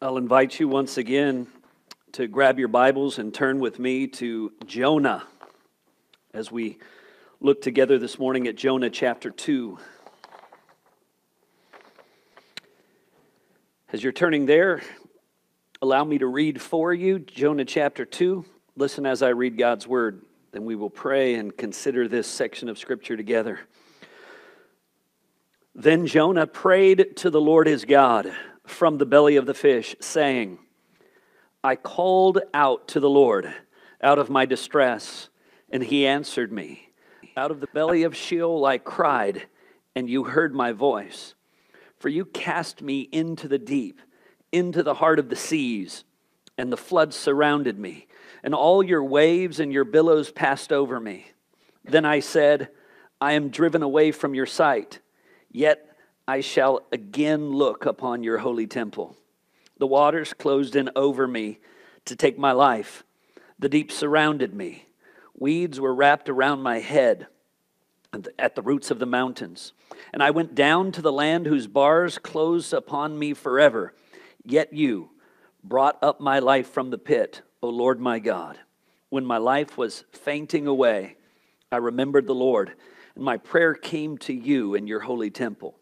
I'll invite you once again to grab your Bibles and turn with me to Jonah as we look together this morning at Jonah chapter 2. As you're turning there, allow me to read for you Jonah chapter 2. Listen as I read God's word, then we will pray and consider this section of Scripture together. Then Jonah prayed to the Lord his God from the belly of the fish, saying, I called out to the Lord out of my distress, and he answered me. Out of the belly of Sheol I cried, and you heard my voice. For you cast me into the deep, into the heart of the seas, and the floods surrounded me, and all your waves and your billows passed over me. Then I said, I am driven away from your sight, yet I shall again look upon your holy temple. The waters closed in over me to take my life. The deep surrounded me. Weeds were wrapped around my head at the roots of the mountains. And I went down to the land whose bars closed upon me forever. Yet you brought up my life from the pit, O Lord my God. When my life was fainting away, I remembered the Lord, and my prayer came to you in your holy temple.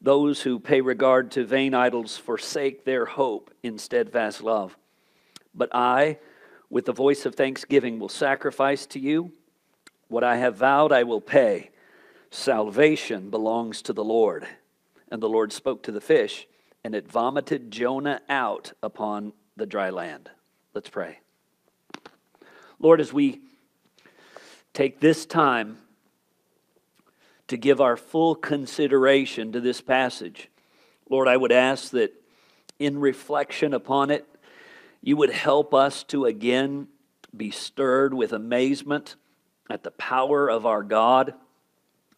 Those who pay regard to vain idols forsake their hope in steadfast love. But I, with the voice of thanksgiving, will sacrifice to you. What I have vowed, I will pay. Salvation belongs to the Lord. And the Lord spoke to the fish, and it vomited Jonah out upon the dry land. Let's pray. Lord, as we take this time to give our full consideration to this passage. Lord, I would ask that in reflection upon it, you would help us to again be stirred with amazement at the power of our God,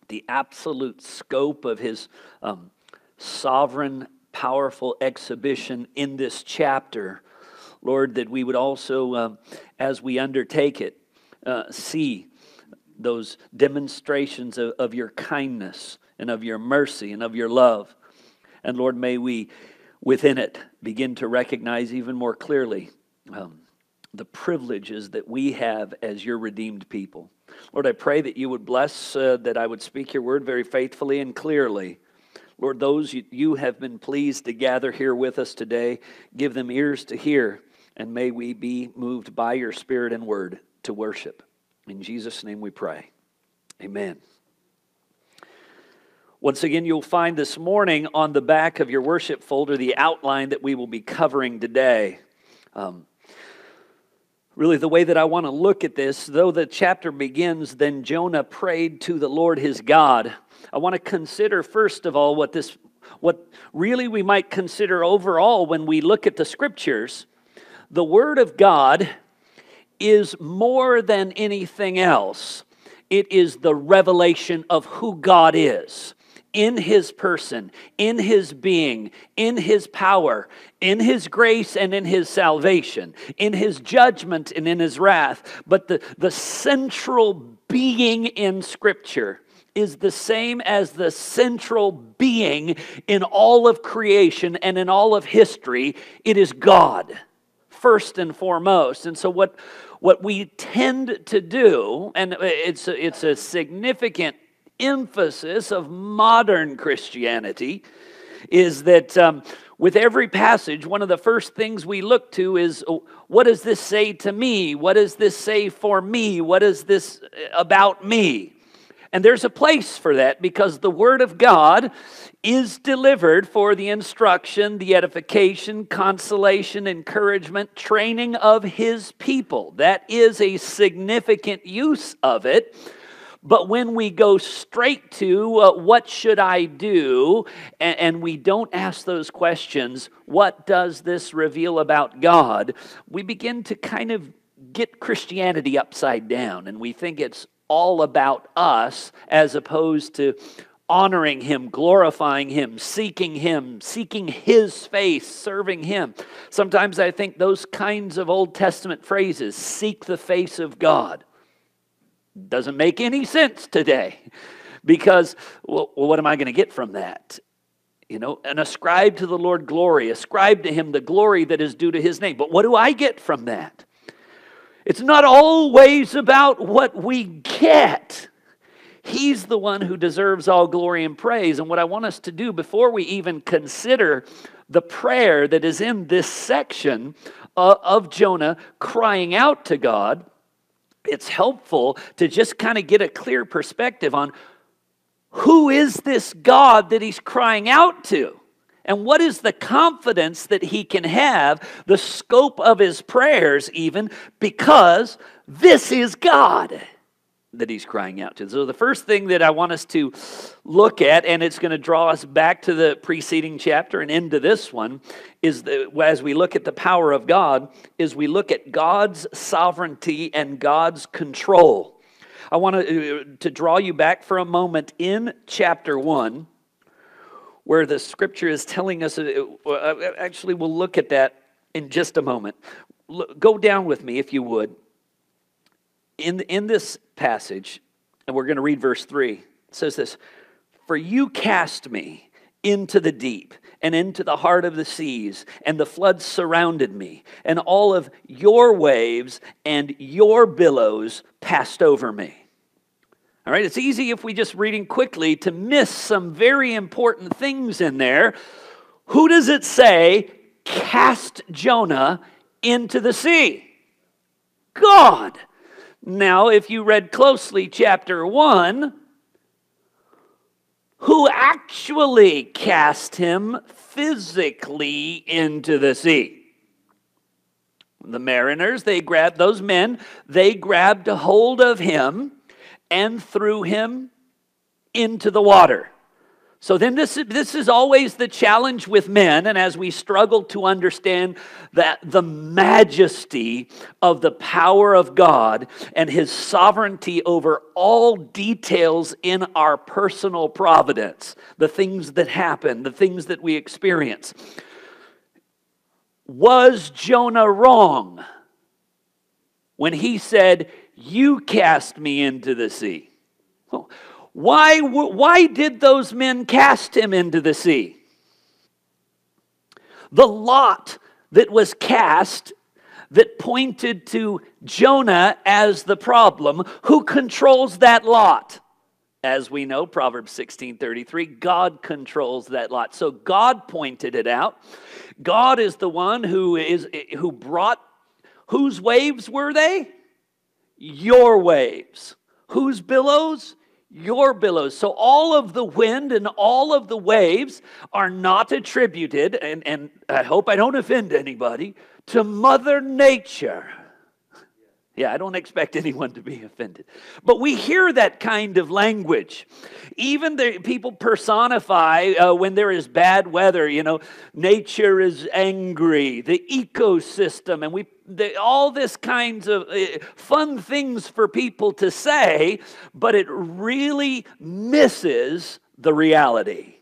the absolute scope of his um, sovereign, powerful exhibition in this chapter. Lord, that we would also, um, as we undertake it, uh, see those demonstrations of, of your kindness and of your mercy and of your love. And Lord, may we within it begin to recognize even more clearly um, the privileges that we have as your redeemed people. Lord, I pray that you would bless, uh, that I would speak your word very faithfully and clearly. Lord, those you, you have been pleased to gather here with us today, give them ears to hear, and may we be moved by your spirit and word to worship. In Jesus' name we pray. Amen. Once again, you'll find this morning on the back of your worship folder the outline that we will be covering today. Um, really, the way that I want to look at this, though the chapter begins, then Jonah prayed to the Lord his God. I want to consider, first of all, what this, what really we might consider overall when we look at the scriptures. The Word of God is more than anything else, it is the revelation of who God is in his person, in his being, in his power, in his grace and in his salvation, in his judgment and in his wrath. But the, the central being in Scripture is the same as the central being in all of creation and in all of history. It is God, first and foremost. And so, what, what we tend to do, and it's a, it's a significant emphasis of modern Christianity, is that um, with every passage, one of the first things we look to is oh, what does this say to me? What does this say for me? What is this about me? And there's a place for that because the Word of God is delivered for the instruction, the edification, consolation, encouragement, training of his people. That is a significant use of it. But when we go straight to uh, what should I do, and, and, we don't ask those questions, what does this reveal about God, we begin to kind of get Christianity upside down and we think it's all about us as opposed to honoring Him, glorifying Him, seeking Him, seeking His face, serving Him. Sometimes I think those kinds of Old Testament phrases, seek the face of God, doesn't make any sense today because, well, what am I going to get from that? You know, and ascribe to the Lord glory, ascribe to him the glory that is due to his name. But what do I get from that? It's not always about what we get. He's the one who deserves all glory and praise. And what I want us to do before we even consider the prayer that is in this section uh, of Jonah crying out to God, it's helpful to just kind of get a clear perspective on who is this God that he's crying out to? And what is the confidence that he can have, the scope of his prayers, even because this is God that he's crying out to. So, the first thing that I want us to look at, and it's going to draw us back to the preceding chapter and into this one, is that as we look at the power of God, is we look at God's sovereignty and God's control. I want to, uh, to draw you back for a moment in chapter 1, where the scripture is telling us, uh, uh, actually, we'll look at that in just a moment. Go down with me, if you would. In, in this passage, and we're going to read verse 3, it says this For you cast me into the deep and into the heart of the seas, and the floods surrounded me, and all of your waves and your billows passed over me. All right, it's easy if we just reading quickly to miss some very important things in there. Who does it say cast Jonah into the sea? God. Now, if you read closely chapter 1, who actually cast him physically into the sea? The mariners, they grabbed, those men, they grabbed a hold of him and threw him into the water. So then this, this is always the challenge with men, and as we struggle to understand that the majesty of the power of God and his sovereignty over all details in our personal providence, the things that happen, the things that we experience. Was Jonah wrong when he said, you cast me into the sea. Why, why did those men cast him into the sea? The lot that was cast that pointed to Jonah as the problem, who controls that lot? As we know, Proverbs 16:33, God controls that lot. So God pointed it out. God is the one who is who brought whose waves were they? your waves. Whose billows? Your billows. So all of the wind and all of the waves are not attributed, and, and I hope I don't offend anybody, to Mother Nature. Yeah, I don't expect anyone to be offended. But we hear that kind of language. Even the people personify uh, when there is bad weather, you know, nature is angry, the ecosystem, and we the, all this kinds of uh, fun things for people to say, but it really misses the reality,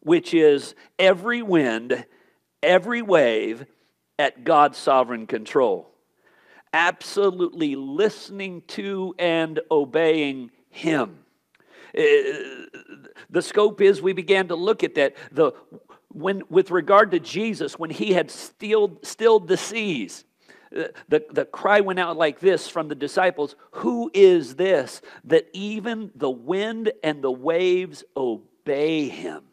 which is every wind, every wave at God's sovereign control absolutely listening to and obeying Him. Uh, the scope is we began to look at that. The, when, with regard to Jesus, when he had stilled, stilled the seas, uh, the, the cry went out like this from the disciples Who is this that even the wind and the waves obey him?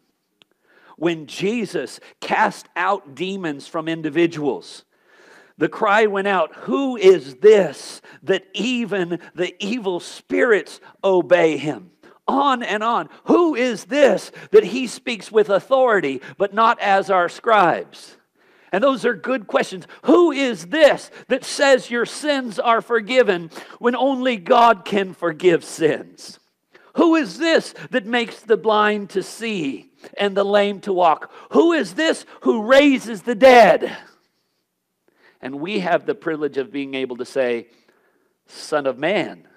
When Jesus cast out demons from individuals, the cry went out, Who is this that even the evil spirits obey him? On and on. Who is this that he speaks with authority, but not as our scribes? And those are good questions. Who is this that says your sins are forgiven when only God can forgive sins? Who is this that makes the blind to see and the lame to walk? Who is this who raises the dead? And we have the privilege of being able to say, Son of Man,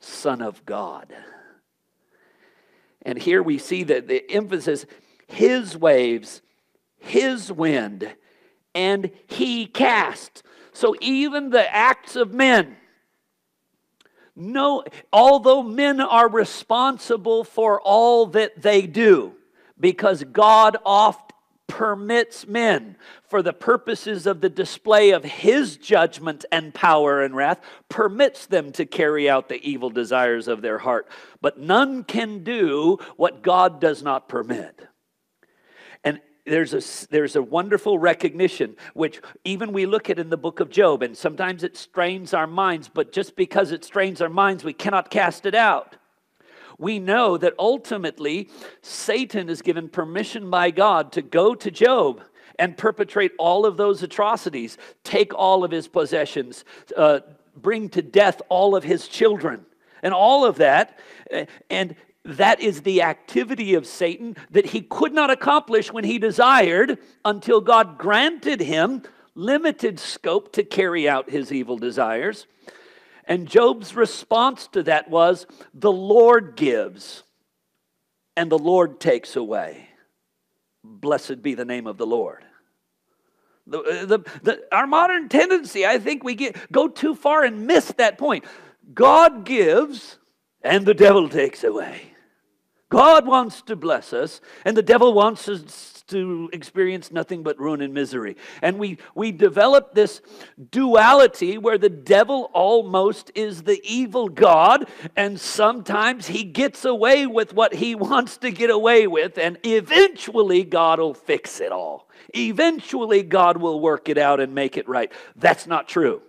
Son of God. And here we see that the emphasis His waves, His wind, and He cast. So even the acts of men, no, although men are responsible for all that they do, because God oft permits men for the purposes of the display of his judgment and power and wrath, permits them to carry out the evil desires of their heart. But none can do what God does not permit. And there's a, there's a wonderful recognition, which even we look at in the book of Job, and sometimes it strains our minds, but just because it strains our minds, we cannot cast it out we know that ultimately Satan is given permission by God to go to Job and perpetrate all of those atrocities, take all of his possessions, uh, bring to death all of his children, and all of that. And that is the activity of Satan that he could not accomplish when he desired until God granted him limited scope to carry out his evil desires. And Job's response to that was, The Lord gives, and the Lord takes away. Blessed be the name of the Lord. The, uh, the, the, our modern tendency, I think we get, go too far and miss that point. God gives, and the devil takes away. God wants to bless us, and the devil wants us to experience nothing but ruin and misery. And we, we develop this duality where the devil almost is the evil God, and sometimes he gets away with what he wants to get away with, and eventually God will fix it all. Eventually God will work it out and make it right. That's not true.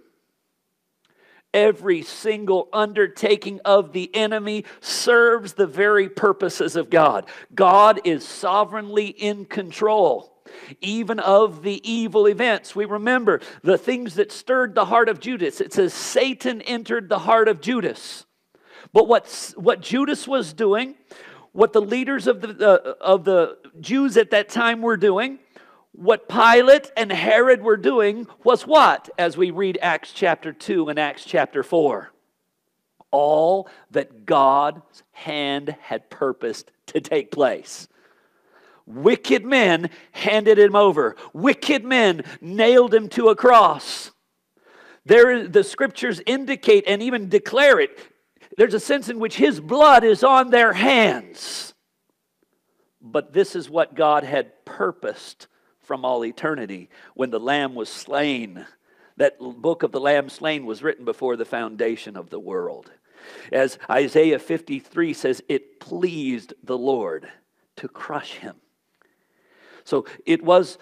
Every single undertaking of the enemy serves the very purposes of God. God is sovereignly in control even of the evil events. We remember the things that stirred the heart of Judas. It says Satan entered the heart of Judas. But what, what Judas was doing, what the leaders of the, uh, of the Jews at that time were doing, what Pilate and Herod were doing was what? As we read Acts chapter 2 and Acts chapter 4. All that God's hand had purposed to take place. Wicked men handed him over. Wicked men nailed him to a cross. There, the scriptures indicate and even declare it. There's a sense in which his blood is on their hands. But this is what God had purposed from all eternity when the Lamb was slain. That book of the Lamb slain was written before the foundation of the world. As Isaiah 53 says, it pleased the Lord to crush him. So it was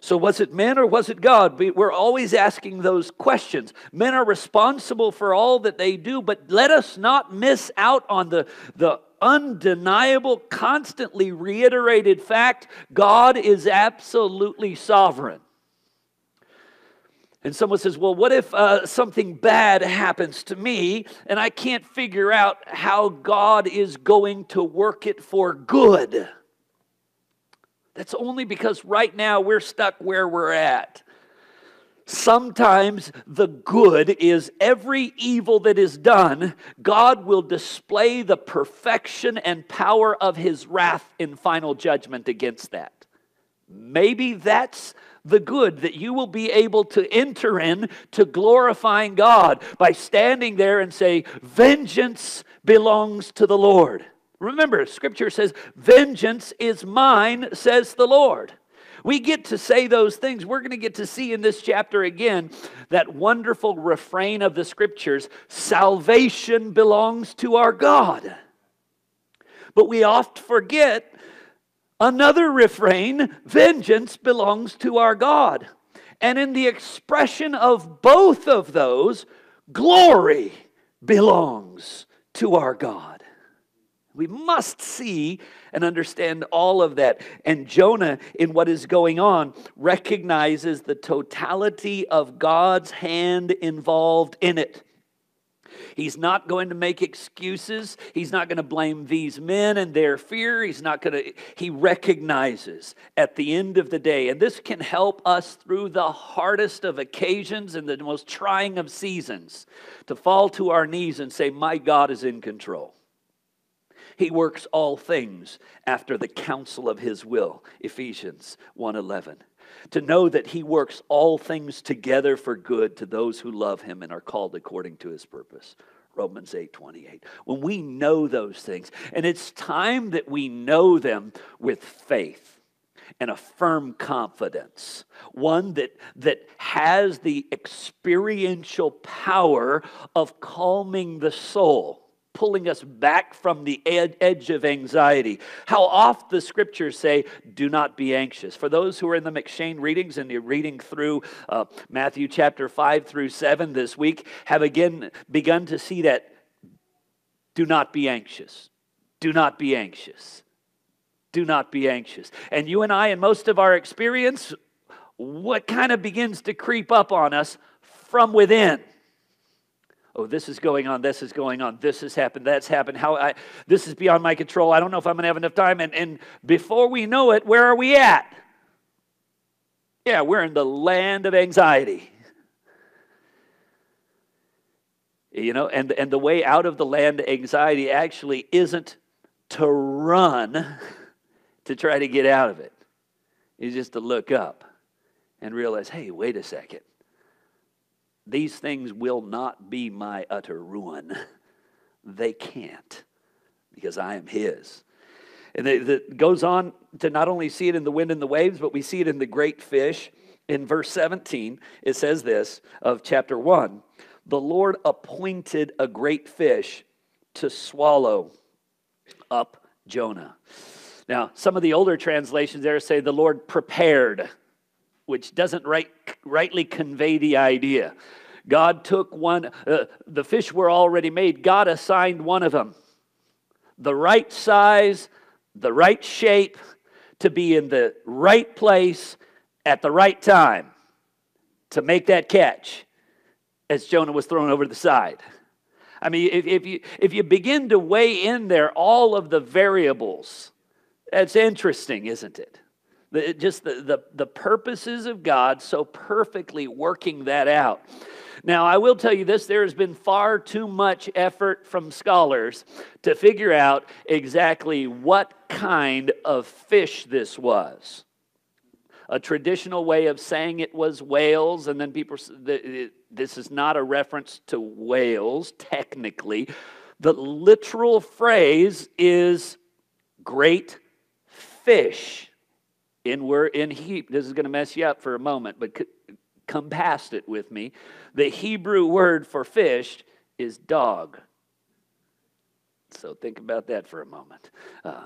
so, was it men or was it God? We're always asking those questions. Men are responsible for all that they do, but let us not miss out on the, the undeniable, constantly reiterated fact God is absolutely sovereign. And someone says, Well, what if uh, something bad happens to me and I can't figure out how God is going to work it for good? That's only because right now we're stuck where we're at. Sometimes the good is every evil that is done, God will display the perfection and power of his wrath in final judgment against that. Maybe that's the good that you will be able to enter in to glorifying God by standing there and say, Vengeance belongs to the Lord. Remember, scripture says, Vengeance is mine, says the Lord. We get to say those things. We're going to get to see in this chapter again that wonderful refrain of the scriptures salvation belongs to our God. But we oft forget another refrain vengeance belongs to our God. And in the expression of both of those, glory belongs to our God. We must see and understand all of that. And Jonah, in what is going on, recognizes the totality of God's hand involved in it. He's not going to make excuses. He's not going to blame these men and their fear. He's not going to, he recognizes at the end of the day, and this can help us through the hardest of occasions and the most trying of seasons to fall to our knees and say, My God is in control. He works all things after the counsel of his will. Ephesians 1:11. To know that he works all things together for good to those who love him and are called according to his purpose. Romans 8:28. When we know those things, and it's time that we know them with faith and a firm confidence, one that, that has the experiential power of calming the soul pulling us back from the ed- edge of anxiety. How oft the scriptures say, do not be anxious. For those who are in the M'Cheyne readings and you're reading through uh, Matthew chapter 5 through 7 this week, have again begun to see that do not be anxious. Do not be anxious. Do not be anxious. And you and I, in most of our experience, what kind of begins to creep up on us from within? Oh this is going on this is going on this has happened that's happened how I, this is beyond my control i don't know if i'm going to have enough time and, and before we know it where are we at? Yeah we're in the land of anxiety. You know and, and the way out of the land of anxiety actually isn't to run to try to get out of it. It's just to look up and realize hey wait a second these things will not be my utter ruin. They can't because I am His. And it goes on to not only see it in the wind and the waves, but we see it in the great fish. In verse 17, it says this of chapter 1 The Lord appointed a great fish to swallow up Jonah. Now, some of the older translations there say the Lord prepared which doesn't right, rightly convey the idea. God took one, uh, the fish were already made. God assigned one of them the right size, the right shape, to be in the right place at the right time to make that catch as Jonah was thrown over the side. I mean, if, if, you, if you begin to weigh in there all of the variables, that's interesting, isn't it? The, just the, the, the purposes of God so perfectly working that out. Now, I will tell you this there has been far too much effort from scholars to figure out exactly what kind of fish this was. A traditional way of saying it was whales, and then people, this is not a reference to whales technically. The literal phrase is great fish in word in heap this is going to mess you up for a moment but come past it with me. The hebrew word for fish is dog. So think about that for a moment. Uh,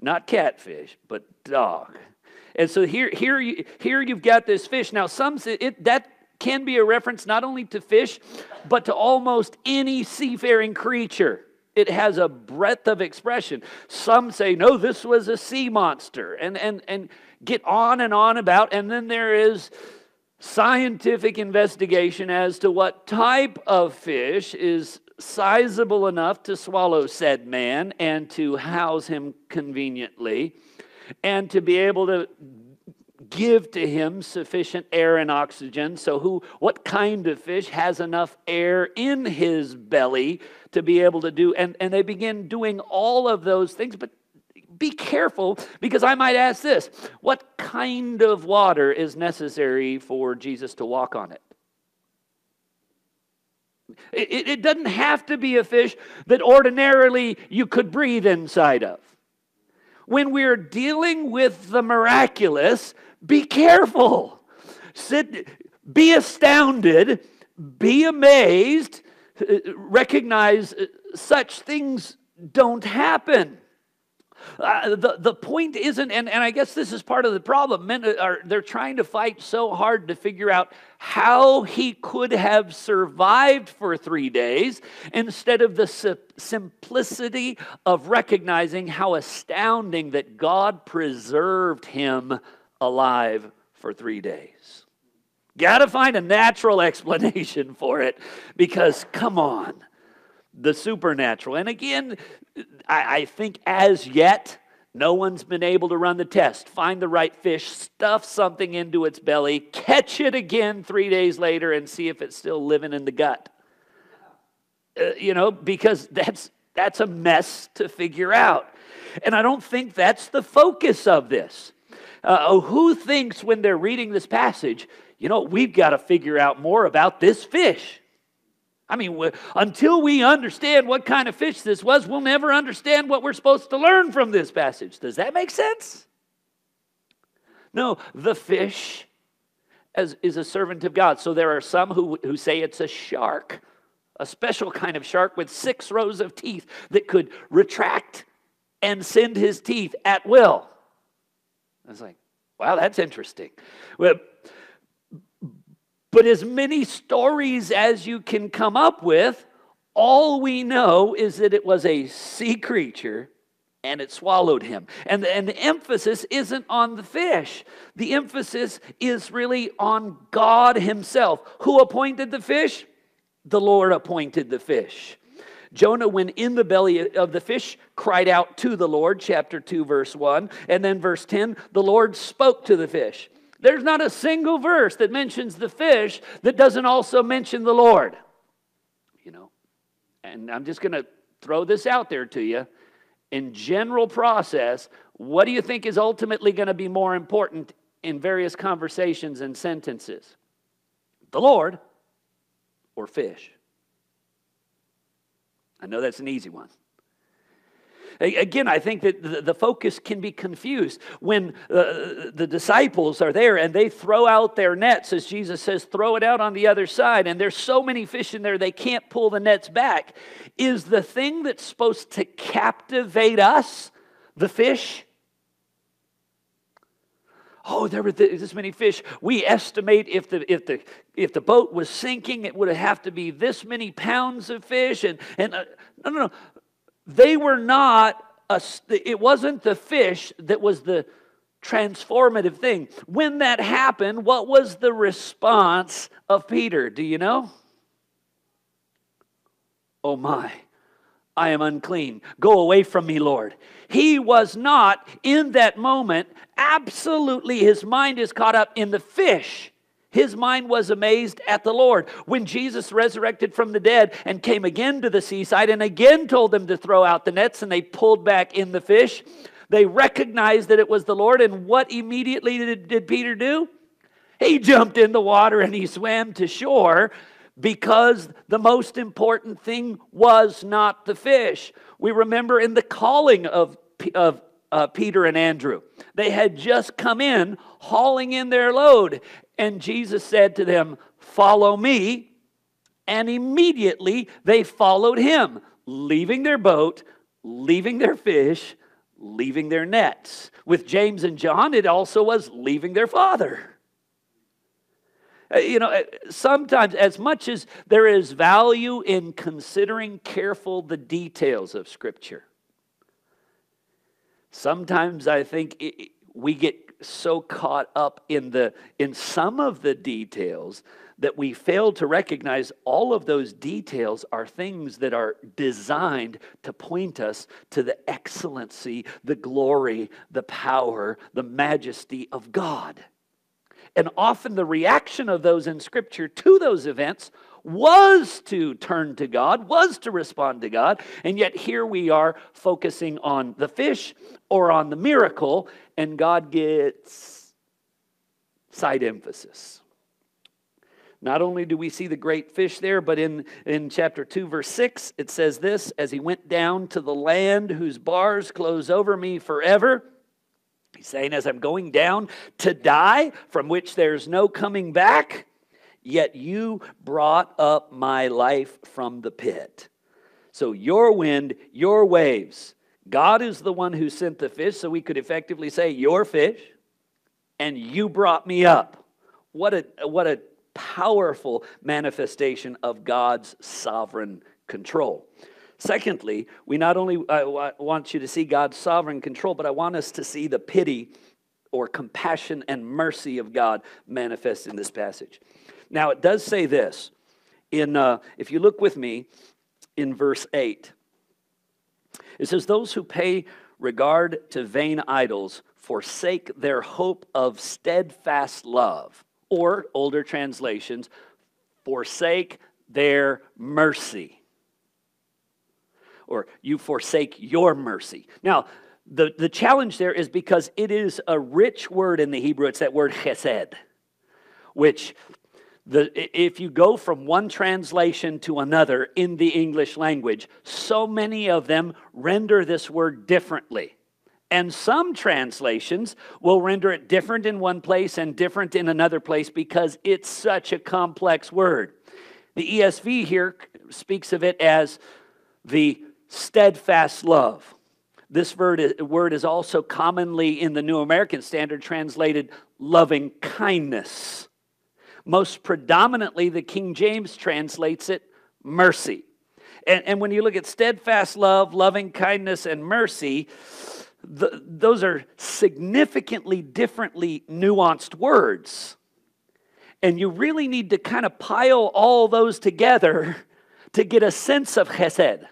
not catfish but dog. And so here here you, here you've got this fish. Now some it, that can be a reference not only to fish but to almost any seafaring creature. It has a breadth of expression. Some say, no, this was a sea monster, and, and, and get on and on about. And then there is scientific investigation as to what type of fish is sizable enough to swallow said man and to house him conveniently and to be able to give to him sufficient air and oxygen so who what kind of fish has enough air in his belly to be able to do and and they begin doing all of those things but be careful because I might ask this what kind of water is necessary for Jesus to walk on it? It, it, doesn't have to be a fish that ordinarily you could breathe inside of. When we're dealing with the miraculous, be careful. Sit, be astounded, be amazed, recognize uh, such things don't happen. Uh, the, the point isn't, and, and I guess this is part of the problem. Men are they're trying to fight so hard to figure out how he could have survived for three days instead of the simplicity of recognizing how astounding that God preserved him alive for three days. Got to find a natural explanation for it because, come on, the supernatural. And again, I, I think as yet, no one's been able to run the test. Find the right fish, stuff something into its belly, catch it again three days later, and see if it's still living in the gut. Uh, you know, because that's that's a mess to figure out. And I don't think that's the focus of this. Uh, who thinks when they're reading this passage, you know, we've got to figure out more about this fish? I mean, until we understand what kind of fish this was, we'll never understand what we're supposed to learn from this passage. Does that make sense? No, the fish as, is a servant of God. So there are some who, who say it's a shark, a special kind of shark with six rows of teeth that could retract and send his teeth at will. I was like, wow, that's interesting. Well, but as many stories as you can come up with, all we know is that it was a sea creature and it swallowed him. And the, and the emphasis isn't on the fish, the emphasis is really on God Himself. Who appointed the fish? The Lord appointed the fish. Jonah, when in the belly of the fish, cried out to the Lord, chapter 2, verse 1. And then verse 10, the Lord spoke to the fish. There's not a single verse that mentions the fish that doesn't also mention the Lord. You know, and I'm just going to throw this out there to you. In general process, what do you think is ultimately going to be more important in various conversations and sentences? The Lord or fish? I know that's an easy one. Again, I think that the focus can be confused when uh, the disciples are there and they throw out their nets, as Jesus says, throw it out on the other side, and there's so many fish in there they can't pull the nets back. Is the thing that's supposed to captivate us the fish? oh there were this many fish we estimate if the if the if the boat was sinking it would have to be this many pounds of fish and and uh, no no no they were not, a, it wasn't the fish that was the transformative thing. When that happened, what was the response of Peter? Do you know? Oh my, I am unclean. Go away from me, Lord. He was not in that moment, absolutely, his mind is caught up in the fish his mind was amazed at the Lord. When Jesus resurrected from the dead and came again to the seaside and again told them to throw out the nets and they pulled back in the fish, they recognized that it was the Lord. And what immediately did, did Peter do? He jumped in the water and he swam to shore because the most important thing was not the fish. We remember in the calling of, of uh, Peter and Andrew, they had just come in hauling in their load. And Jesus said to them, Follow me. And immediately they followed him, leaving their boat, leaving their fish, leaving their nets. With James and John, it also was leaving their father. Uh, you know, uh, sometimes, as much as there is value in considering careful the details of Scripture, sometimes I think we get so caught up in the in some of the details that we fail to recognize all of those details are things that are designed to point us to the excellency, the glory, the power, the majesty of God. And often the reaction of those in Scripture to those events was to turn to God, was to respond to God, and yet here we are focusing on the fish or on the miracle, and God gets side emphasis. Not only do we see the great fish there, but in, in chapter 2, verse 6, it says this As he went down to the land whose bars close over me forever, he's saying, As I'm going down to die, from which there's no coming back, yet you brought up my life from the pit. So your wind, your waves. God is the one who sent the fish, so we could effectively say, Your fish, and you brought me up. What a, what a powerful manifestation of God's sovereign control. Secondly, we not only uh, want you to see God's sovereign control, but I want us to see the pity or compassion and mercy of God manifest in this passage. Now, it does say this. In, uh, if you look with me in verse 8, it says, Those who pay regard to vain idols forsake their hope of steadfast love. Or, older translations, forsake their mercy. Or you forsake your mercy. Now, the, the challenge there is because it is a rich word in the Hebrew. It's that word chesed, which The, if you go from one translation to another in the English language, so many of them render this word differently. And some translations will render it different in one place and different in another place because it's such a complex word. The ESV here speaks of it as the steadfast love. This word is also commonly in the New American Standard translated loving kindness. Most predominantly, the King James translates it mercy. And, and when you look at steadfast love, loving kindness, and mercy, the, those are significantly differently nuanced words. And you really need to kind of pile all those together to get a sense of chesed.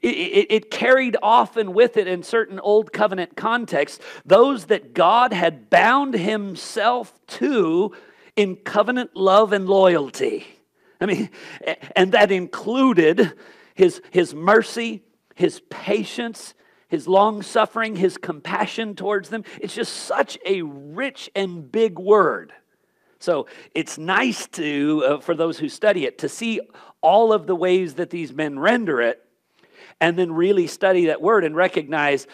It, it, it, carried often with it in certain old covenant contexts those that God had bound himself to in covenant love and loyalty. I mean, and that included his, his mercy, his patience, his long suffering, his compassion towards them. It's just such a rich and big word. So it's nice to, uh, for those who study it, to see all of the ways that these men render it and then really study that word and recognize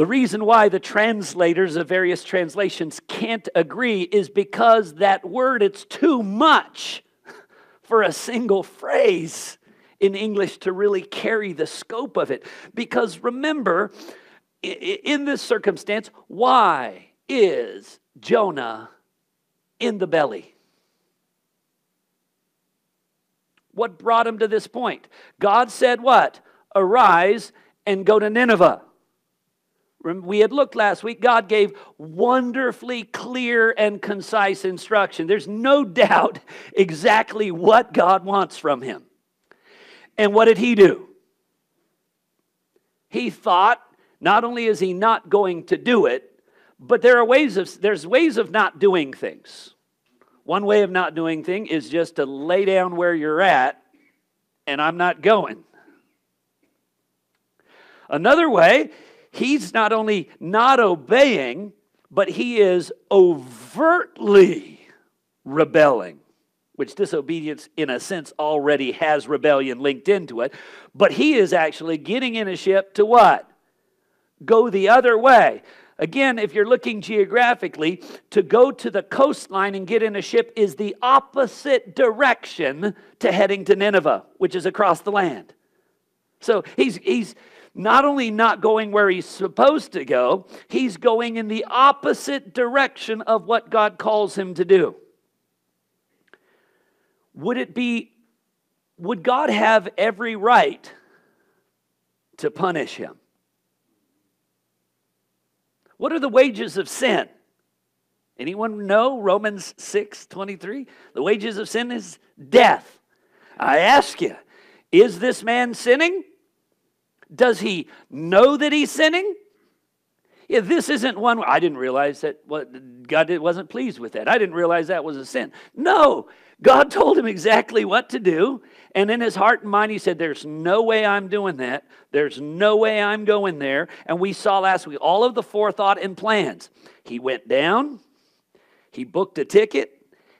the reason why the translators of various translations can't agree is because that word it's too much for a single phrase in English to really carry the scope of it. Because remember, in this circumstance, why is Jonah in the belly? What brought him to this point? God said, What? Arise and go to Nineveh. We had looked last week, God gave wonderfully clear and concise instruction. There's no doubt exactly what God wants from him. And what did he do? He thought not only is he not going to do it, but there are ways of there's ways of not doing things. One way of not doing thing is just to lay down where you're at and I'm not going. Another way, he's not only not obeying, but he is overtly rebelling which disobedience, in a sense, already has rebellion linked into it. But he is actually getting in a ship to what? Go the other way. Again, if you're looking geographically, to go to the coastline and get in a ship is the opposite direction to heading to Nineveh, which is across the land. So he's, he's not only not going where he's supposed to go, he's going in the opposite direction of what God calls him to do would it be, would God have every right to punish him? What are the wages of sin? Anyone know Romans 6 23? The wages of sin is death. I ask you, is this man sinning? Does he know that he's sinning? Yeah, this isn't one. I didn't realize that what God wasn't pleased with that. I didn't realize that was a sin. No, God told him exactly what to do. And in his heart and mind, he said, There's no way I'm doing that. There's no way I'm going there. And we saw last week all of the forethought and plans. He went down, he booked a ticket,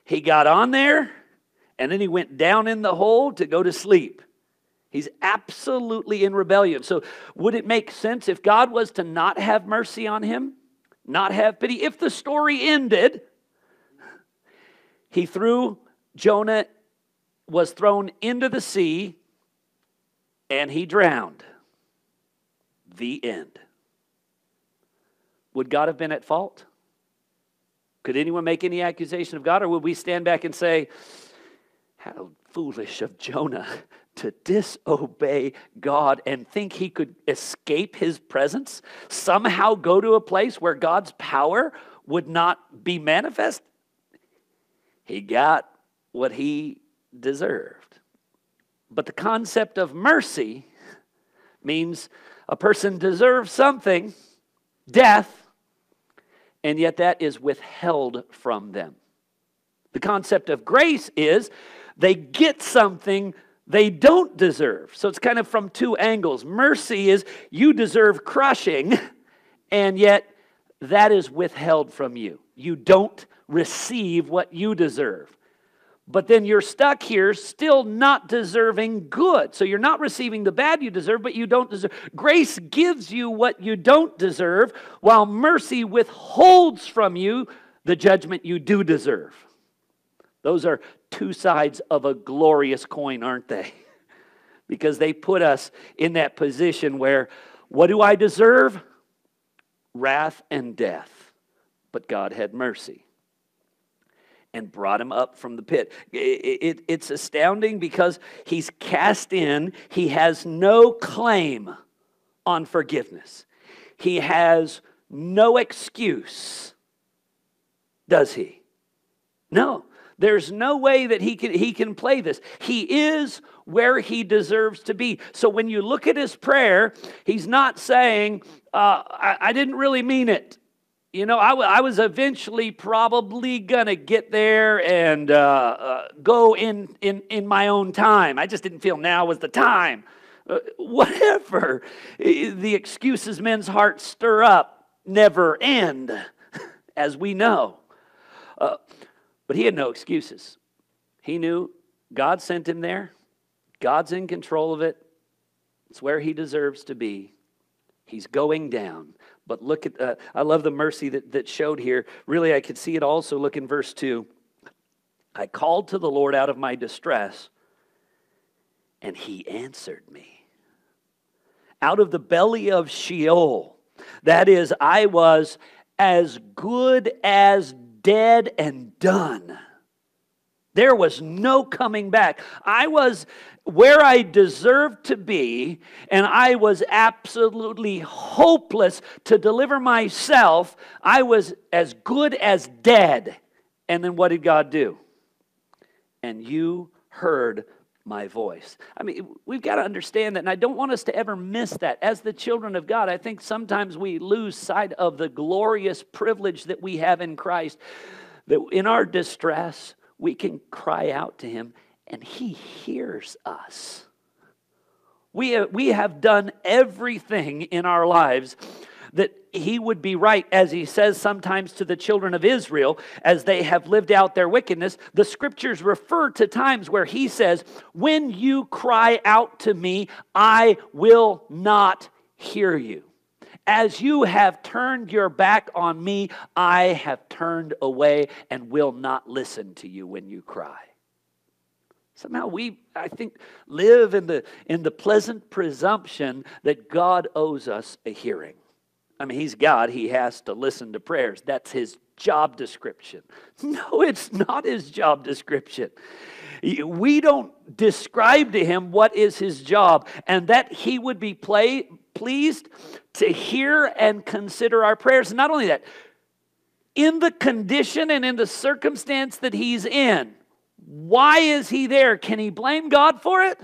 he got on there, and then he went down in the hole to go to sleep. He's absolutely in rebellion. So, would it make sense if God was to not have mercy on him, not have pity? If the story ended, he threw Jonah was thrown into the sea and he drowned. The end. Would God have been at fault? Could anyone make any accusation of God? Or would we stand back and say, How foolish of Jonah to disobey God and think he could escape his presence? Somehow go to a place where God's power would not be manifest? He got what he deserved. But the concept of mercy means a person deserves something, death, and yet that is withheld from them. The concept of grace is they get something they don't deserve. So it's kind of from two angles. Mercy is you deserve crushing, and yet that is withheld from you. You don't receive what you deserve. but then you're stuck here still not deserving good. So you're not receiving the bad you deserve, but you don't deserve. Grace gives you what you don't deserve, while mercy withholds from you the judgment you do deserve. Those are two sides of a glorious coin, aren't they? because they put us in that position where what do I deserve? Wrath and death. But God had mercy and brought him up from the pit. It, it, it's astounding because he's cast in, he has no claim on forgiveness, he has no excuse, does he? No. There's no way that he can, he can play this. He is where he deserves to be. So when you look at his prayer, he's not saying, uh, I, I didn't really mean it. You know, I, w- I was eventually probably going to get there and uh, uh, go in, in, in my own time. I just didn't feel now was the time. Uh, whatever. The excuses men's hearts stir up never end, as we know. But he had no excuses. He knew God sent him there, God's in control of it, it's where he deserves to be. He's going down. But look at, uh, I love the mercy that, that showed here. Really, I could see it also. Look in verse 2. I called to the Lord out of my distress, and he answered me. Out of the belly of Sheol, that is, I was as good as dead and done. There was no coming back. I was where I deserved to be, and I was absolutely hopeless to deliver myself. I was as good as dead. And then what did God do? And you heard my voice. I mean, we've got to understand that, and I don't want us to ever miss that. As the children of God, I think sometimes we lose sight of the glorious privilege that we have in Christ, that in our distress, we can cry out to Him and He hears us. We have, we have done everything in our lives that he would be right, as he says sometimes to the children of Israel, as they have lived out their wickedness. The scriptures refer to times where he says, When you cry out to me, I will not hear you. As you have turned your back on me, I have turned away and will not listen to you when you cry. Somehow we, I think, live in the, in the pleasant presumption that God owes us a hearing. I mean, He's God, He has to listen to prayers. That's His job description. No, it's not His job description. We don't describe to Him what is His job, and that He would be play, pleased to hear and consider our prayers. Not only that, in the condition and in the circumstance that He's in, why is he there? Can he blame God for it?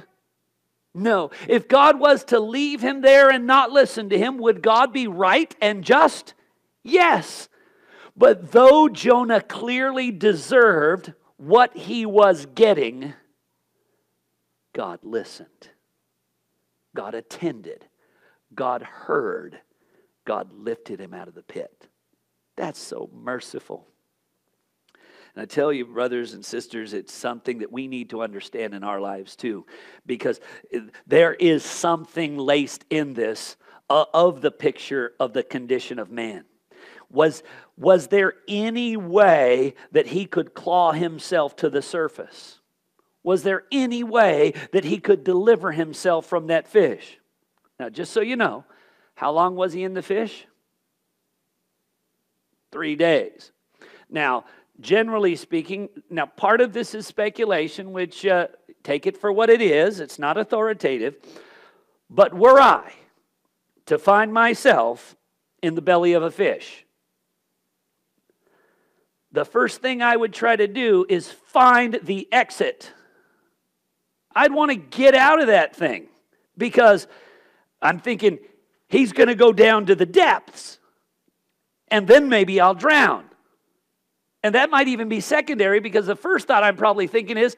No. If God was to leave him there and not listen to him, would God be right and just? Yes. But though Jonah clearly deserved what he was getting, God listened. God attended. God heard. God lifted him out of the pit. That's so merciful. And I tell you, brothers and sisters, it's something that we need to understand in our lives too, because there is something laced in this uh, of the picture of the condition of man. Was, was there any way that he could claw himself to the surface? Was there any way that he could deliver himself from that fish? Now, just so you know, how long was he in the fish? Three days. Now, generally speaking, now part of this is speculation, which uh, take it for what it is, it's not authoritative. But were I to find myself in the belly of a fish, the first thing I would try to do is find the exit. I'd want to get out of that thing because I'm thinking he's going to go down to the depths and then maybe I'll drown. And that might even be secondary because the first thought I'm probably thinking is,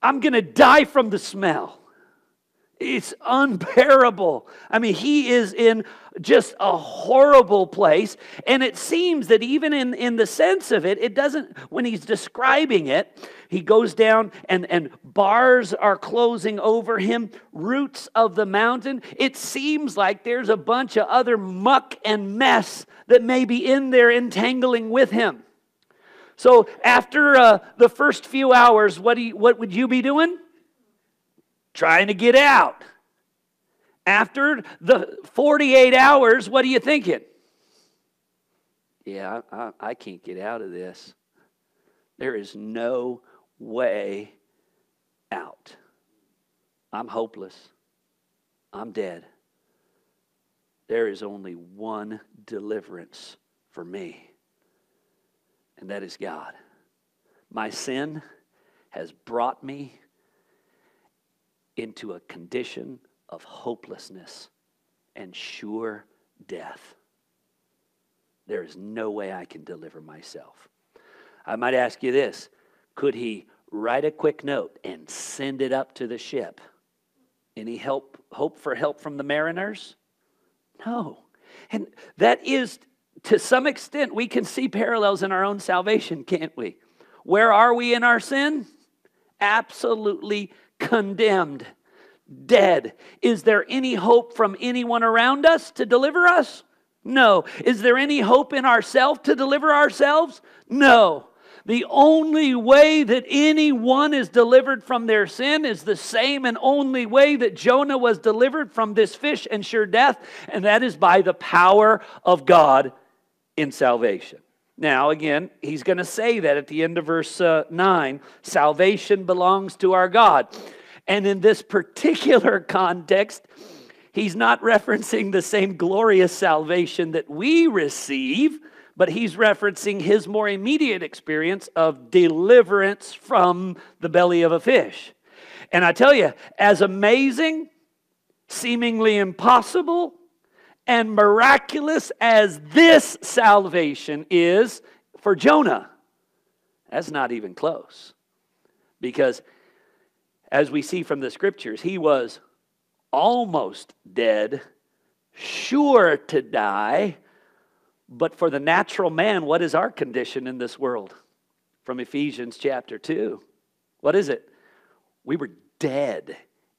I'm going to die from the smell. It's unbearable. I mean, he is in just a horrible place. And it seems that even in, in the sense of it, it doesn't, when he's describing it, he goes down and, and bars are closing over him, roots of the mountain. It seems like there's a bunch of other muck and mess that may be in there entangling with him. So after uh, the first few hours, what, do you, what would you be doing? trying to get out. After the 48 hours, what are you thinking? Yeah, I, I, I can't get out of this. There is no way out. I'm hopeless. I'm dead. There is only one deliverance for me, and that is God. My sin has brought me into a condition of hopelessness and sure death. There is no way I can deliver myself. I might ask you this could he write a quick note and send it up to the ship? Any help, hope for help from the mariners? No. And that is, to some extent, we can see parallels in our own salvation, can't we? Where are we in our sin? Absolutely condemned, dead. Is there any hope from anyone around us to deliver us? No. Is there any hope in ourselves to deliver ourselves? No. The only way that anyone is delivered from their sin is the same and only way that Jonah was delivered from this fish and sure death, and that is by the power of God in salvation. Now, again, he's going to say that at the end of verse uh, 9 salvation belongs to our God. And in this particular context, he's not referencing the same glorious salvation that we receive, but he's referencing his more immediate experience of deliverance from the belly of a fish. And I tell you, as amazing, seemingly impossible, and miraculous as this salvation is for Jonah, that's not even close. Because as we see from the scriptures, he was almost dead, sure to die. But for the natural man, what is our condition in this world? From Ephesians chapter 2. What is it? We were dead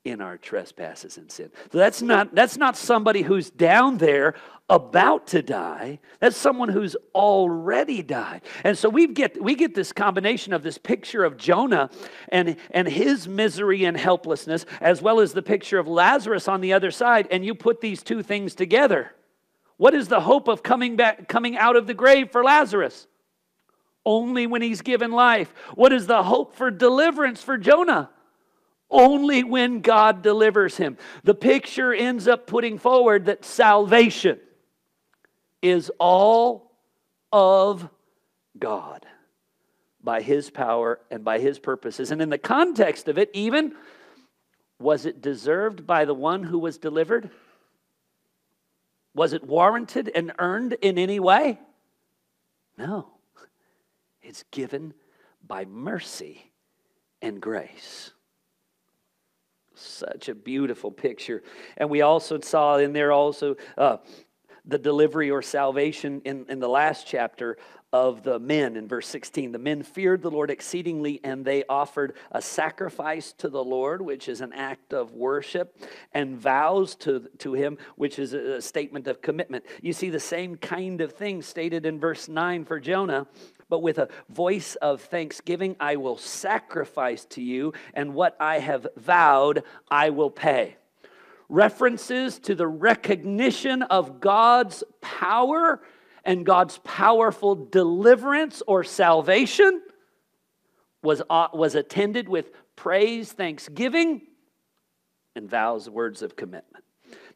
in our trespasses and sin. So that's not that's not somebody who's down there about to die. That's someone who's already died. And so we get we get this combination of this picture of Jonah and and his misery and helplessness as well as the picture of Lazarus on the other side and you put these two things together. What is the hope of coming back coming out of the grave for Lazarus? Only when he's given life. What is the hope for deliverance for Jonah? Only when God delivers him. The picture ends up putting forward that salvation is all of God by his power and by his purposes. And in the context of it, even, was it deserved by the one who was delivered? Was it warranted and earned in any way? No. It's given by mercy and grace. Such a beautiful picture. And we also saw in there also uh, the delivery or salvation in, in the last chapter of the men in verse 16. The men feared the Lord exceedingly, and they offered a sacrifice to the Lord, which is an act of worship, and vows to, to him, which is a statement of commitment. You see the same kind of thing stated in verse 9 for Jonah but with a voice of thanksgiving, I will sacrifice to you, and what I have vowed, I will pay. References to the recognition of God's power and God's powerful deliverance or salvation was, uh, was attended with praise, thanksgiving, and vows, words of commitment.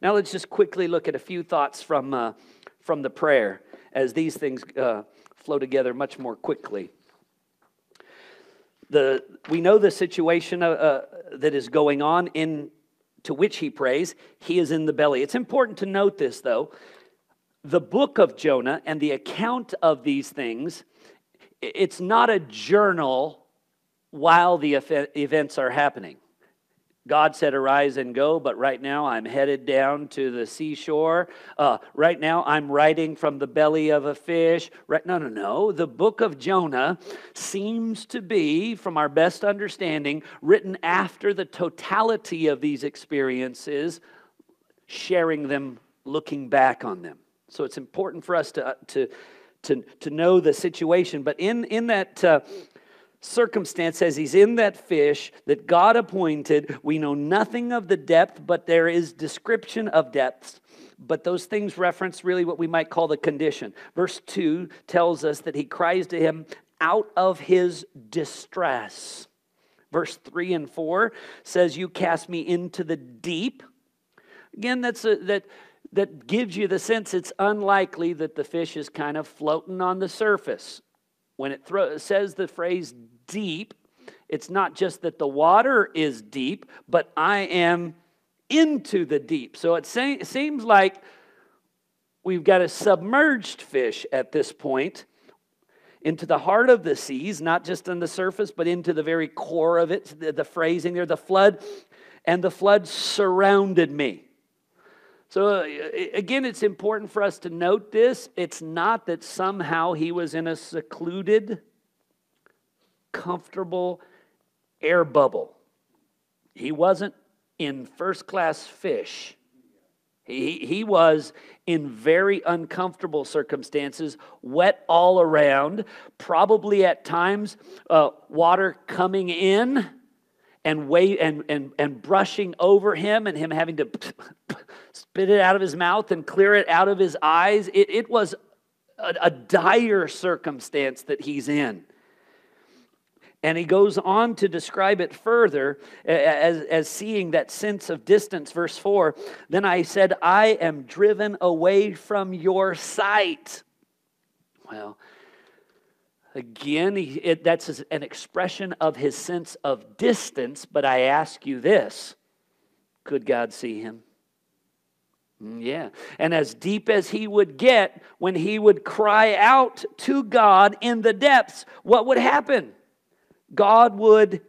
Now let's just quickly look at a few thoughts from, uh, from the prayer as these things uh, flow together much more quickly. The, we know the situation uh, uh, that is going on in to which he prays. He is in the belly. It's important to note this, though. The book of Jonah and the account of these things, it's not a journal while the events are happening. God said, Arise and go, but right now I'm headed down to the seashore. Uh, right now I'm writing from the belly of a fish. Right, no, no, no. The book of Jonah seems to be, from our best understanding, written after the totality of these experiences, sharing them, looking back on them. So it's important for us to, to, to, to know the situation. But in, in that. Uh, circumstance as he's in that fish that God appointed. We know nothing of the depth, but there is description of depths. But those things reference really what we might call the condition. Verse 2 tells us that he cries to him out of his distress. Verse 3 and 4 says, You cast me into the deep. Again, that's a, that, that gives you the sense it's unlikely that the fish is kind of floating on the surface. When it throw, says the phrase deep, it's not just that the water is deep, but I am into the deep. So it, it seems like we've got a submerged fish at this point into the heart of the seas, not just on the surface, but into the very core of it. The, the phrasing there, the flood, and the flood surrounded me. So, uh, again, it's important for us to note this. It's not that somehow he was in a secluded, comfortable air bubble. He wasn't in first class fish. He, he was in very uncomfortable circumstances, wet all around, probably at times uh, water coming in and, wait, and, and, and brushing over him and him having to spit it out of his mouth and clear it out of his eyes. It, it was a, a dire circumstance that he's in. And he goes on to describe it further as, as seeing that sense of distance. Verse 4 Then I said, I am driven away from your sight. Well, again, he, it, that's an expression of his sense of distance, but I ask you this could God see him? Mm, yeah. And as deep as he would get when he would cry out to God in the depths, what would happen? God would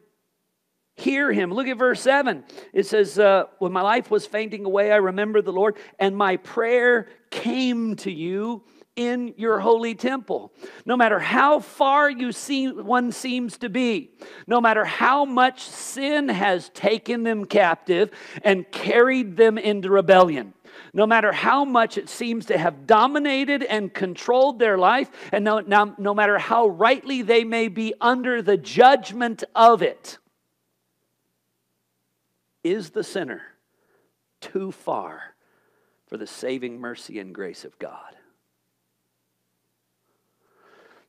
hear him. Look at verse 7. It says, uh, When my life was fainting away, I remembered the Lord, and my prayer came to you in your holy temple. No matter how far you see one seems to be, no matter how much sin has taken them captive and carried them into rebellion, no matter how much it seems to have dominated and controlled their life, and no, no, no matter how rightly they may be under the judgment of it, is the sinner too far for the saving mercy and grace of God?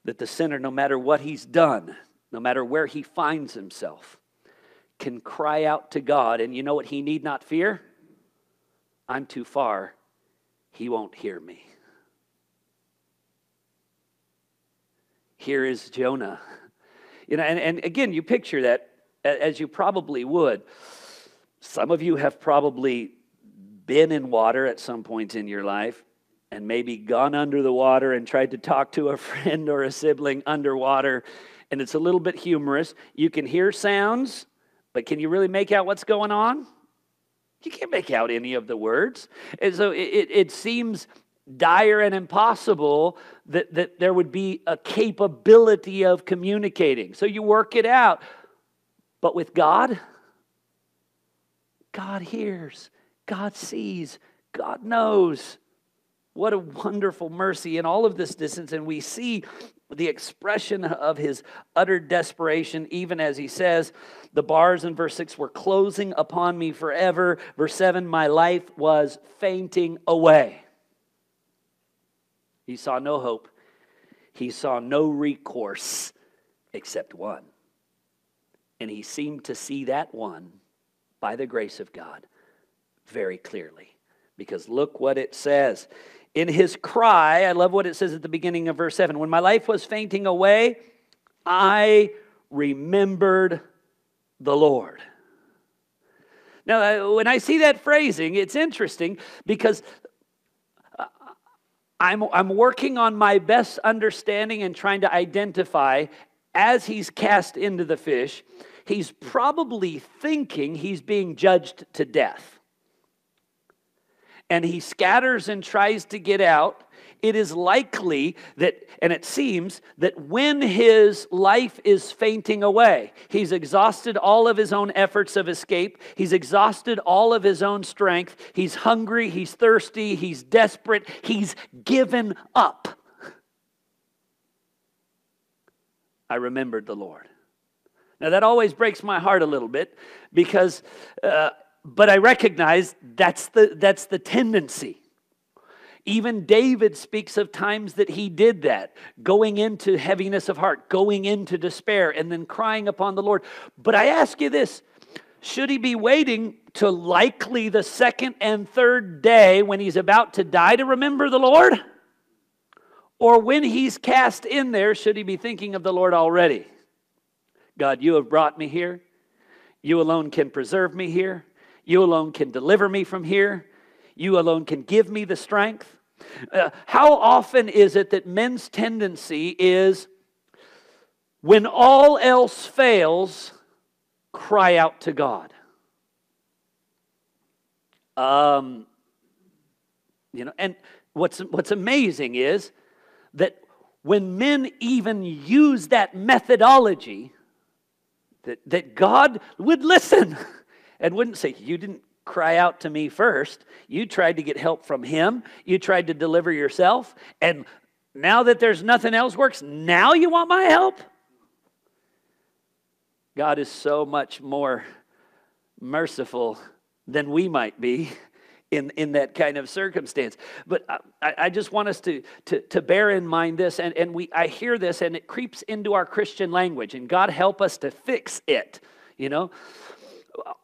That the sinner, no matter what he's done, no matter where he finds himself, can cry out to God, and you know what he need not fear? I'm too far, he won't hear me. Here is Jonah. You know, and, and again, you picture that as you probably would. Some of you have probably been in water at some point in your life and maybe gone under the water and tried to talk to a friend or a sibling underwater. And it's a little bit humorous. You can hear sounds, but can you really make out what's going on? You can't make out any of the words. And so it, it seems dire and impossible that, that there would be a capability of communicating. So you work it out. But with God, God hears, God sees, God knows. What a wonderful mercy in all of this distance. And we see the expression of his utter desperation, even as he says, the bars in verse 6 were closing upon me forever. Verse 7, my life was fainting away. He saw no hope, he saw no recourse except one. And he seemed to see that one by the grace of God very clearly. Because look what it says in his cry, I love what it says at the beginning of verse 7 when my life was fainting away, I remembered the Lord. Now, when I see that phrasing, it's interesting because uh, I'm, I'm working on my best understanding and trying to identify as he's cast into the fish. he's probably thinking he's being judged to death. And he scatters and tries to get out. It is likely that, and it seems that when his life is fainting away, he's exhausted all of his own efforts of escape, he's exhausted all of his own strength, he's hungry, he's thirsty, he's desperate, he's given up. I remembered the Lord. Now, that always breaks my heart a little bit because, uh, but I recognize that's the, that's the tendency. Even David speaks of times that he did that, going into heaviness of heart, going into despair, and then crying upon the Lord. But I ask you this should he be waiting to likely the second and third day when he's about to die to remember the Lord? Or when he's cast in there, should he be thinking of the Lord already? God, you have brought me here. You alone can preserve me here. You alone can deliver me from here. You alone can give me the strength. Uh, how often is it that men's tendency is when all else fails, cry out to God? Um, you know, and what's, what's amazing is that when men even use that methodology, that, that God would listen and wouldn't say, You didn't cry out to me first. You tried to get help from Him, you tried to deliver yourself, and now that there's nothing else works, now you want my help? God is so much more merciful than we might be in, in that kind of circumstance. But I, I just want us to, to, to bear in mind this, and, and we, I hear this, and it creeps into our Christian language, and God help us to fix it, you know,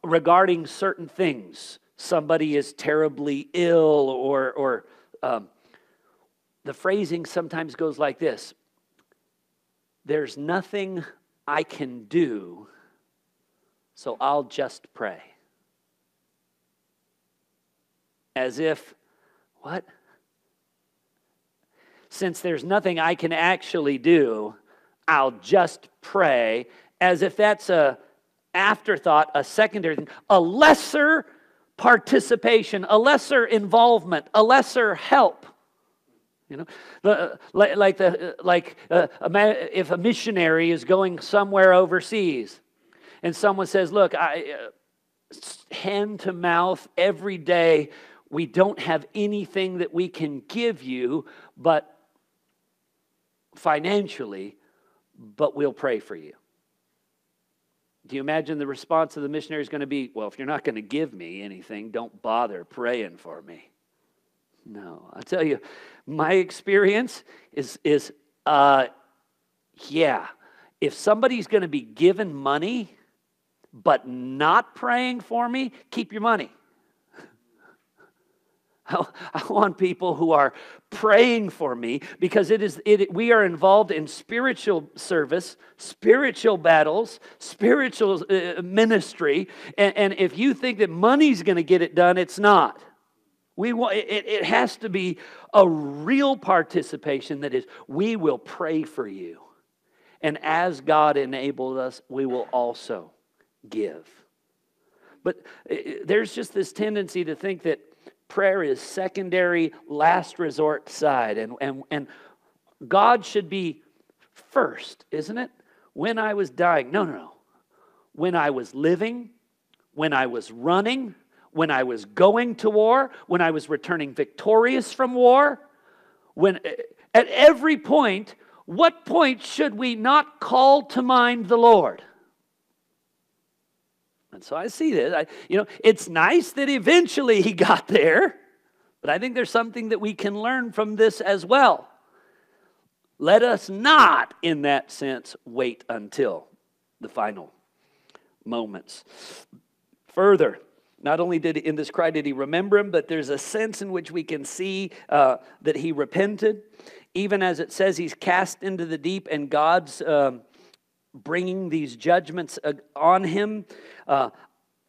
regarding certain things. Somebody is terribly ill, or, or um, the phrasing sometimes goes like this There's nothing I can do, so I'll just pray as if, what? Since there's nothing I can actually do, I'll just pray, as if that's a afterthought, a secondary thing, a lesser participation, a lesser involvement, a lesser help. You know, like the like uh, if a missionary is going somewhere overseas, and someone says, "Look, I." Uh, hand to mouth every day we don't have anything that we can give you, but financially, but we'll pray for you. Do you imagine the response of the missionary is going to be, well, if you're not going to give me anything, don't bother praying for me? No, I'll tell you, my experience is, is uh, yeah, if somebody's going to be given money but not praying for me, keep your money. I want people who are praying for me because it is it, we are involved in spiritual service, spiritual battles, spiritual uh, ministry, and, and if you think that money's going to get it done, it's not. We want, it, it has to be a real participation that is, we will pray for you. And as God enables us, we will also give. But uh, there's just this tendency to think that prayer is secondary, last resort side. And, and, and God should be first, isn't it? When I was dying. No, no, no. When I was living, when I was running, when I was going to war, when I was returning victorious from war, when at every point, what point should we not call to mind the Lord? And so I see this. I, you know, it's nice that eventually he got there, but I think there's something that we can learn from this as well. Let us not, in that sense, wait until the final moments. Further, not only did in this cry did he remember him, but there's a sense in which we can see uh, that he repented. Even as it says he's cast into the deep, and God's um, bringing these judgments uh, on him. Uh,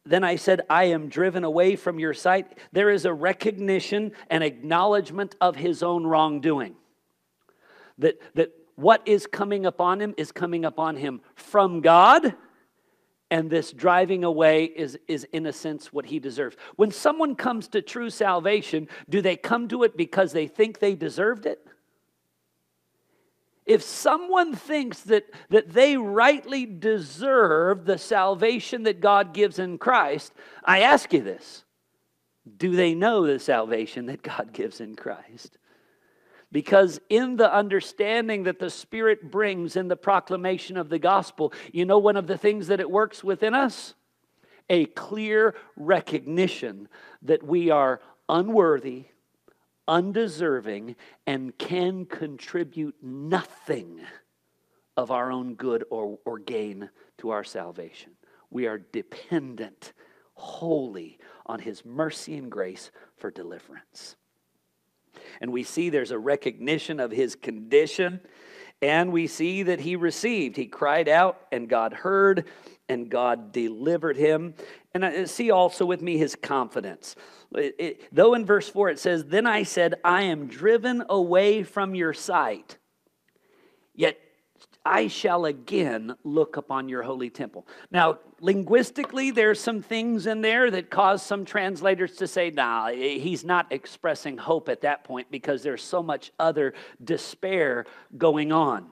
then I said, I am driven away from your sight. There is a recognition and acknowledgement of his own wrongdoing. That, that what is coming upon him is coming upon him from God and this driving away is, is, in a sense, what he deserves. When someone comes to true salvation, do they come to it because they think they deserved it? If someone thinks that, that they rightly deserve the salvation that God gives in Christ, I ask you this do they know the salvation that God gives in Christ? Because in the understanding that the Spirit brings in the proclamation of the gospel, you know one of the things that it works within us? A clear recognition that we are unworthy, undeserving, and can contribute nothing of our own good or, or gain to our salvation. We are dependent wholly on His mercy and grace for deliverance. And we see there's a recognition of his condition, and we see that he received. He cried out, and God heard, and God delivered him. And see also with me his confidence. It, it, though in verse 4 it says, Then I said, I am driven away from your sight. Yet I shall again look upon your holy temple. Now, linguistically, there's some things in there that cause some translators to say, nah, he's not expressing hope at that point because there's so much other despair going on.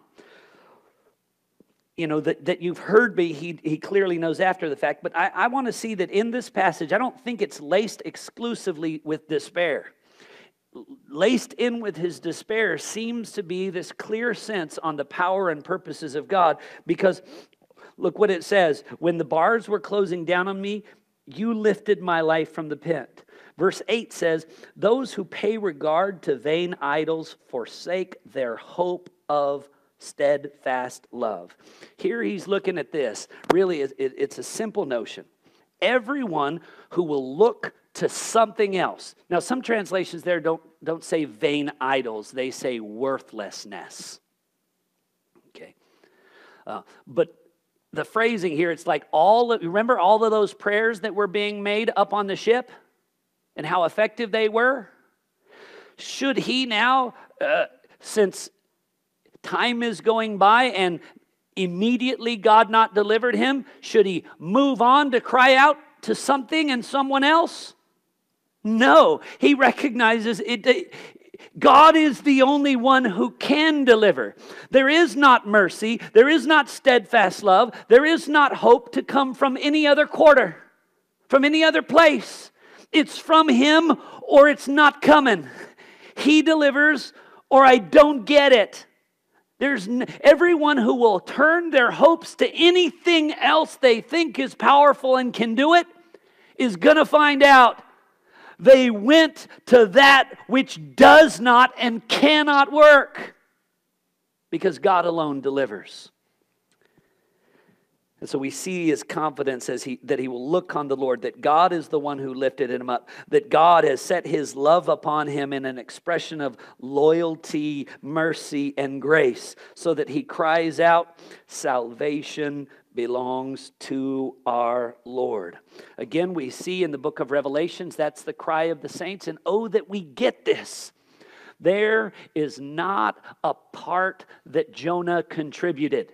You know, that, that you've heard me, he, he clearly knows after the fact, but I, I want to see that in this passage, I don't think it's laced exclusively with despair. Laced in with his despair seems to be this clear sense on the power and purposes of God. Because look what it says when the bars were closing down on me you lifted my life from the pit. Verse 8 says those who pay regard to vain idols forsake their hope of steadfast love here he's looking at this really it's a simple notion everyone who will look to something else. Now, some translations there don't, don't say vain idols, they say worthlessness. Okay. Uh, but the phrasing here, it's like all of, remember all of those prayers that were being made up on the ship and how effective they were? Should he now, uh, since time is going by and immediately God not delivered him, should he move on to cry out to something and someone else? No, he recognizes it. God is the only one who can deliver. There is not mercy, there is not steadfast love, there is not hope to come from any other quarter, from any other place. It's from Him or it's not coming. He delivers or I don't get it. There's n- everyone who will turn their hopes to anything else they think is powerful and can do it is going to find out they went to that which does not and cannot work because God alone delivers. And so we see his confidence as he that he will look on the Lord, that God is the one who lifted him up, that God has set his love upon him in an expression of loyalty, mercy, and grace, so that he cries out, Salvation belongs to our Lord. Again, we see in the book of Revelations that's the cry of the saints, and oh, that we get this. There is not a part that Jonah contributed.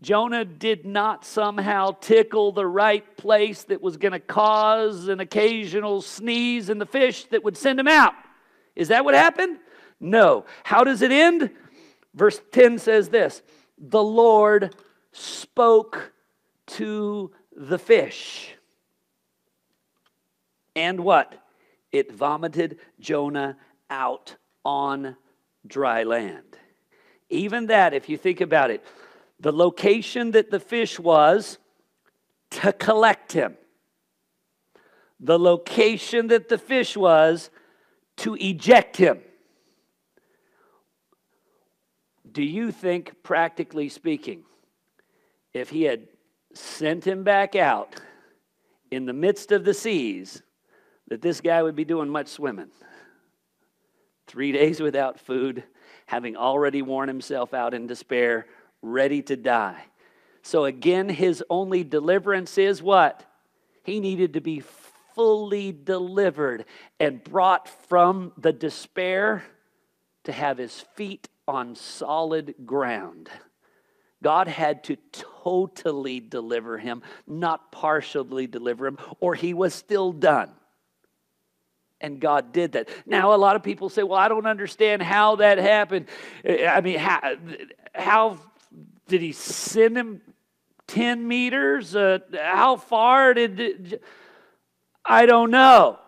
Jonah did not somehow tickle the right place that was going to cause an occasional sneeze in the fish that would send him out. Is that what happened? No. How does it end? Verse 10 says this The Lord spoke to the fish. And what? It vomited Jonah out on dry land. Even that, if you think about it, the location that the fish was to collect him, the location that the fish was to eject him. Do you think, practically speaking, if he had sent him back out in the midst of the seas, that this guy would be doing much swimming. Three days without food, having already worn himself out in despair, ready to die. So again, his only deliverance is what? He needed to be fully delivered and brought from the despair to have his feet on solid ground. God had to totally deliver him, not partially deliver him, or he was still done. And God did that. Now, a lot of people say, well, I don't understand how that happened. I mean, how, how did he send him 10 meters? Uh, how far did. I don't know.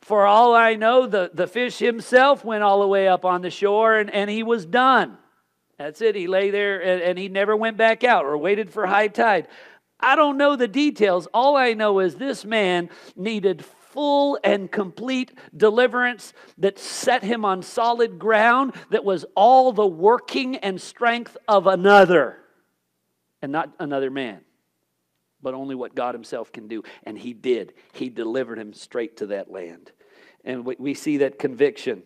For all I know, the, the fish himself went all the way up on the shore and, and he was done. That's it. He lay there and, and he never went back out or waited for high tide. I don't know the details. All I know is this man needed full and complete deliverance that set him on solid ground, that was all the working and strength of another and not another man, but only what God Himself can do. And He did. He delivered him straight to that land. And we see that conviction.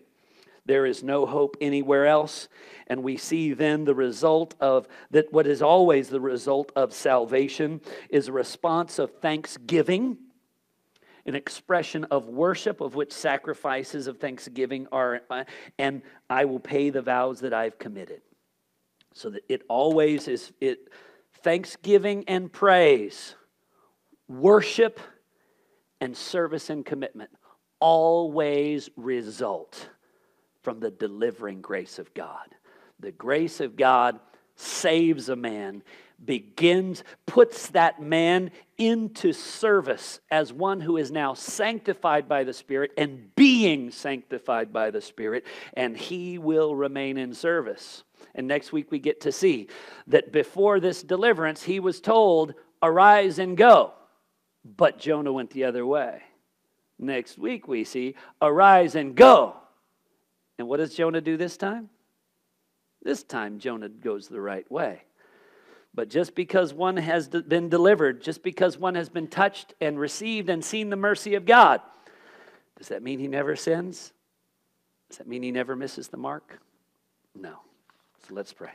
There is no hope anywhere else. And we see then the result of that, what is always the result of salvation is a response of thanksgiving, an expression of worship, of which sacrifices of thanksgiving are, uh, and I will pay the vows that I've committed. So that it always is it thanksgiving and praise, worship and service and commitment always result from the delivering grace of God. The grace of God saves a man, begins, puts that man into service as one who is now sanctified by the Spirit and being sanctified by the Spirit, and he will remain in service. And next week we get to see that before this deliverance, he was told, Arise and go. But Jonah went the other way. Next week we see, Arise and go. And what does Jonah do this time? This time Jonah goes the right way. But just because one has been delivered, just because one has been touched and received and seen the mercy of God, does that mean he never sins? Does that mean he never misses the mark? No. So let's pray.